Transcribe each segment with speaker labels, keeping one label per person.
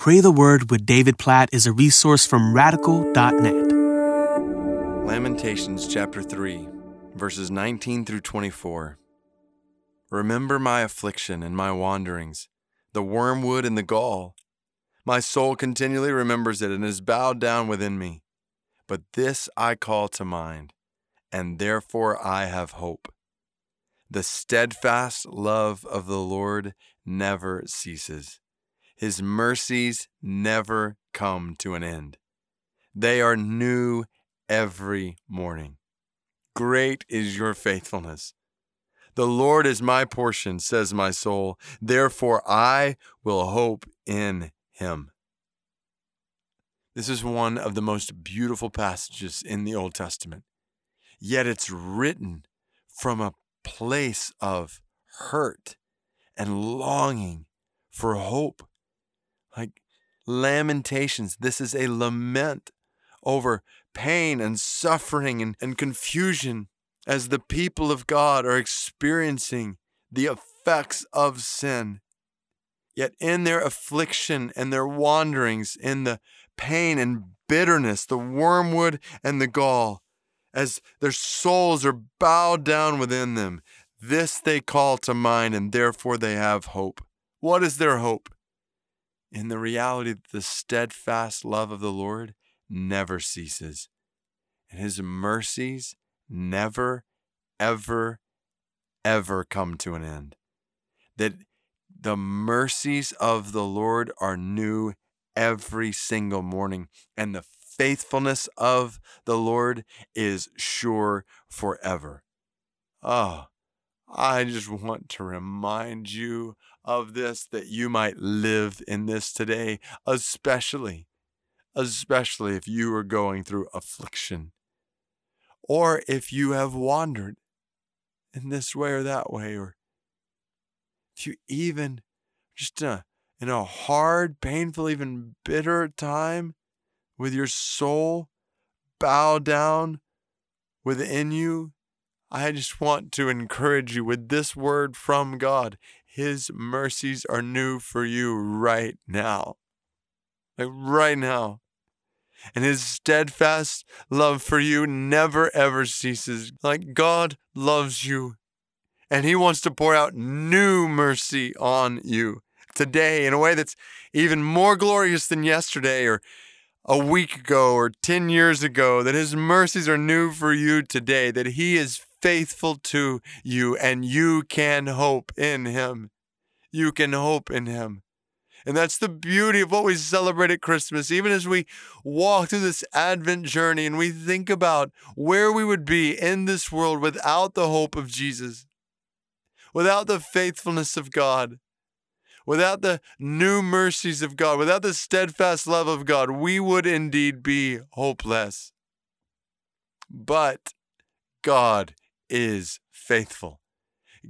Speaker 1: Pray the Word with David Platt is a resource from radical.net.
Speaker 2: Lamentations chapter 3, verses 19 through 24. Remember my affliction and my wanderings, the wormwood and the gall. My soul continually remembers it and is bowed down within me. But this I call to mind, and therefore I have hope. The steadfast love of the Lord never ceases his mercies never come to an end. They are new every morning. Great is your faithfulness. The Lord is my portion, says my soul. Therefore, I will hope in him. This is one of the most beautiful passages in the Old Testament. Yet it's written from a place of hurt and longing for hope like lamentations. This is a lament over pain and suffering and, and confusion as the people of God are experiencing the effects of sin. Yet in their affliction and their wanderings, in the pain and bitterness, the wormwood and the gall, as their souls are bowed down within them, this they call to mind, and therefore they have hope. What is their hope? In the reality that the steadfast love of the Lord never ceases, and his mercies never, ever, ever come to an end. That the mercies of the Lord are new every single morning, and the faithfulness of the Lord is sure forever. Oh, I just want to remind you of this that you might live in this today, especially, especially if you are going through affliction or if you have wandered in this way or that way, or if you even just uh, in a hard, painful, even bitter time with your soul bow down within you I just want to encourage you with this word from God. His mercies are new for you right now. Like right now. And his steadfast love for you never ever ceases. Like God loves you. And he wants to pour out new mercy on you today in a way that's even more glorious than yesterday or a week ago or 10 years ago, that his mercies are new for you today, that he is faithful to you and you can hope in him. You can hope in him. And that's the beauty of what we celebrate at Christmas. Even as we walk through this Advent journey and we think about where we would be in this world without the hope of Jesus, without the faithfulness of God, without the new mercies of God, without the steadfast love of God, we would indeed be hopeless. But God is faithful.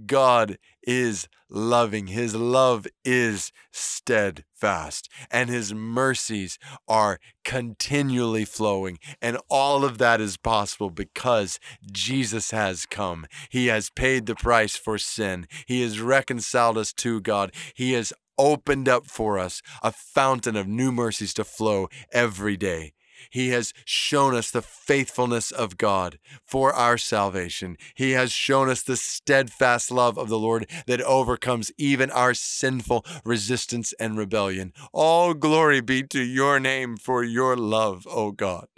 Speaker 2: God is loving. His love is steadfast, and His mercies are continually flowing. And all of that is possible because Jesus has come. He has paid the price for sin, He has reconciled us to God. He has opened up for us a fountain of new mercies to flow every day. He has shown us the faithfulness of God for our salvation. He has shown us the steadfast love of the Lord that overcomes even our sinful resistance and rebellion. All glory be to your name for your love, O God,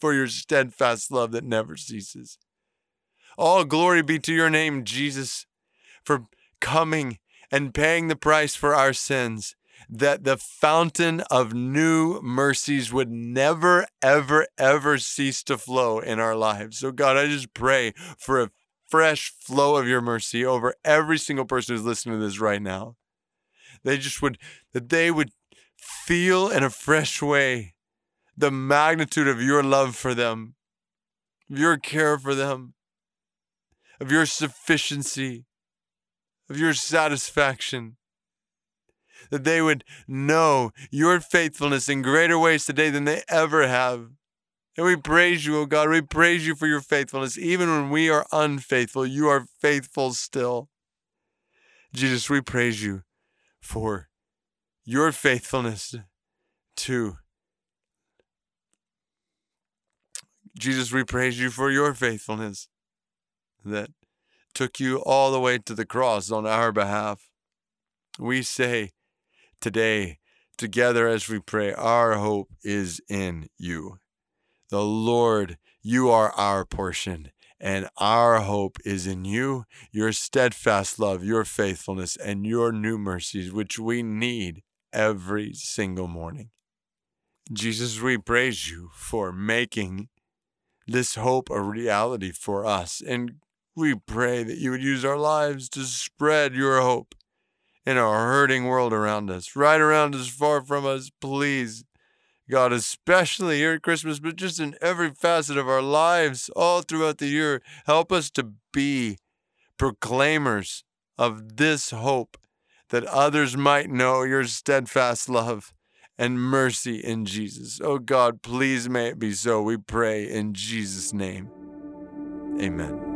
Speaker 2: for your steadfast love that never ceases. All glory be to your name, Jesus, for coming and paying the price for our sins that the fountain of new mercies would never, ever, ever cease to flow in our lives. So, God, I just pray for a fresh flow of your mercy over every single person who's listening to this right now. They just would, that they would feel in a fresh way the magnitude of your love for them, of your care for them, of your sufficiency, of your satisfaction that they would know your faithfulness in greater ways today than they ever have. And we praise you, O oh God. We praise you for your faithfulness. Even when we are unfaithful, you are faithful still. Jesus, we praise you for your faithfulness to. Jesus, we praise you for your faithfulness that took you all the way to the cross on our behalf. We say today, together as we pray, our hope is in you. The Lord, you are our portion, and our hope is in you, your steadfast love, your faithfulness, and your new mercies, which we need every single morning. Jesus, we praise you for making this hope a reality for us. And we pray that you would use our lives to spread your hope in a hurting world around us, right around us, far from us. Please, God, especially here at Christmas, but just in every facet of our lives, all throughout the year, help us to be proclaimers of this hope that others might know your steadfast love and mercy in Jesus. Oh God, please may it be so. We pray in Jesus' name. Amen.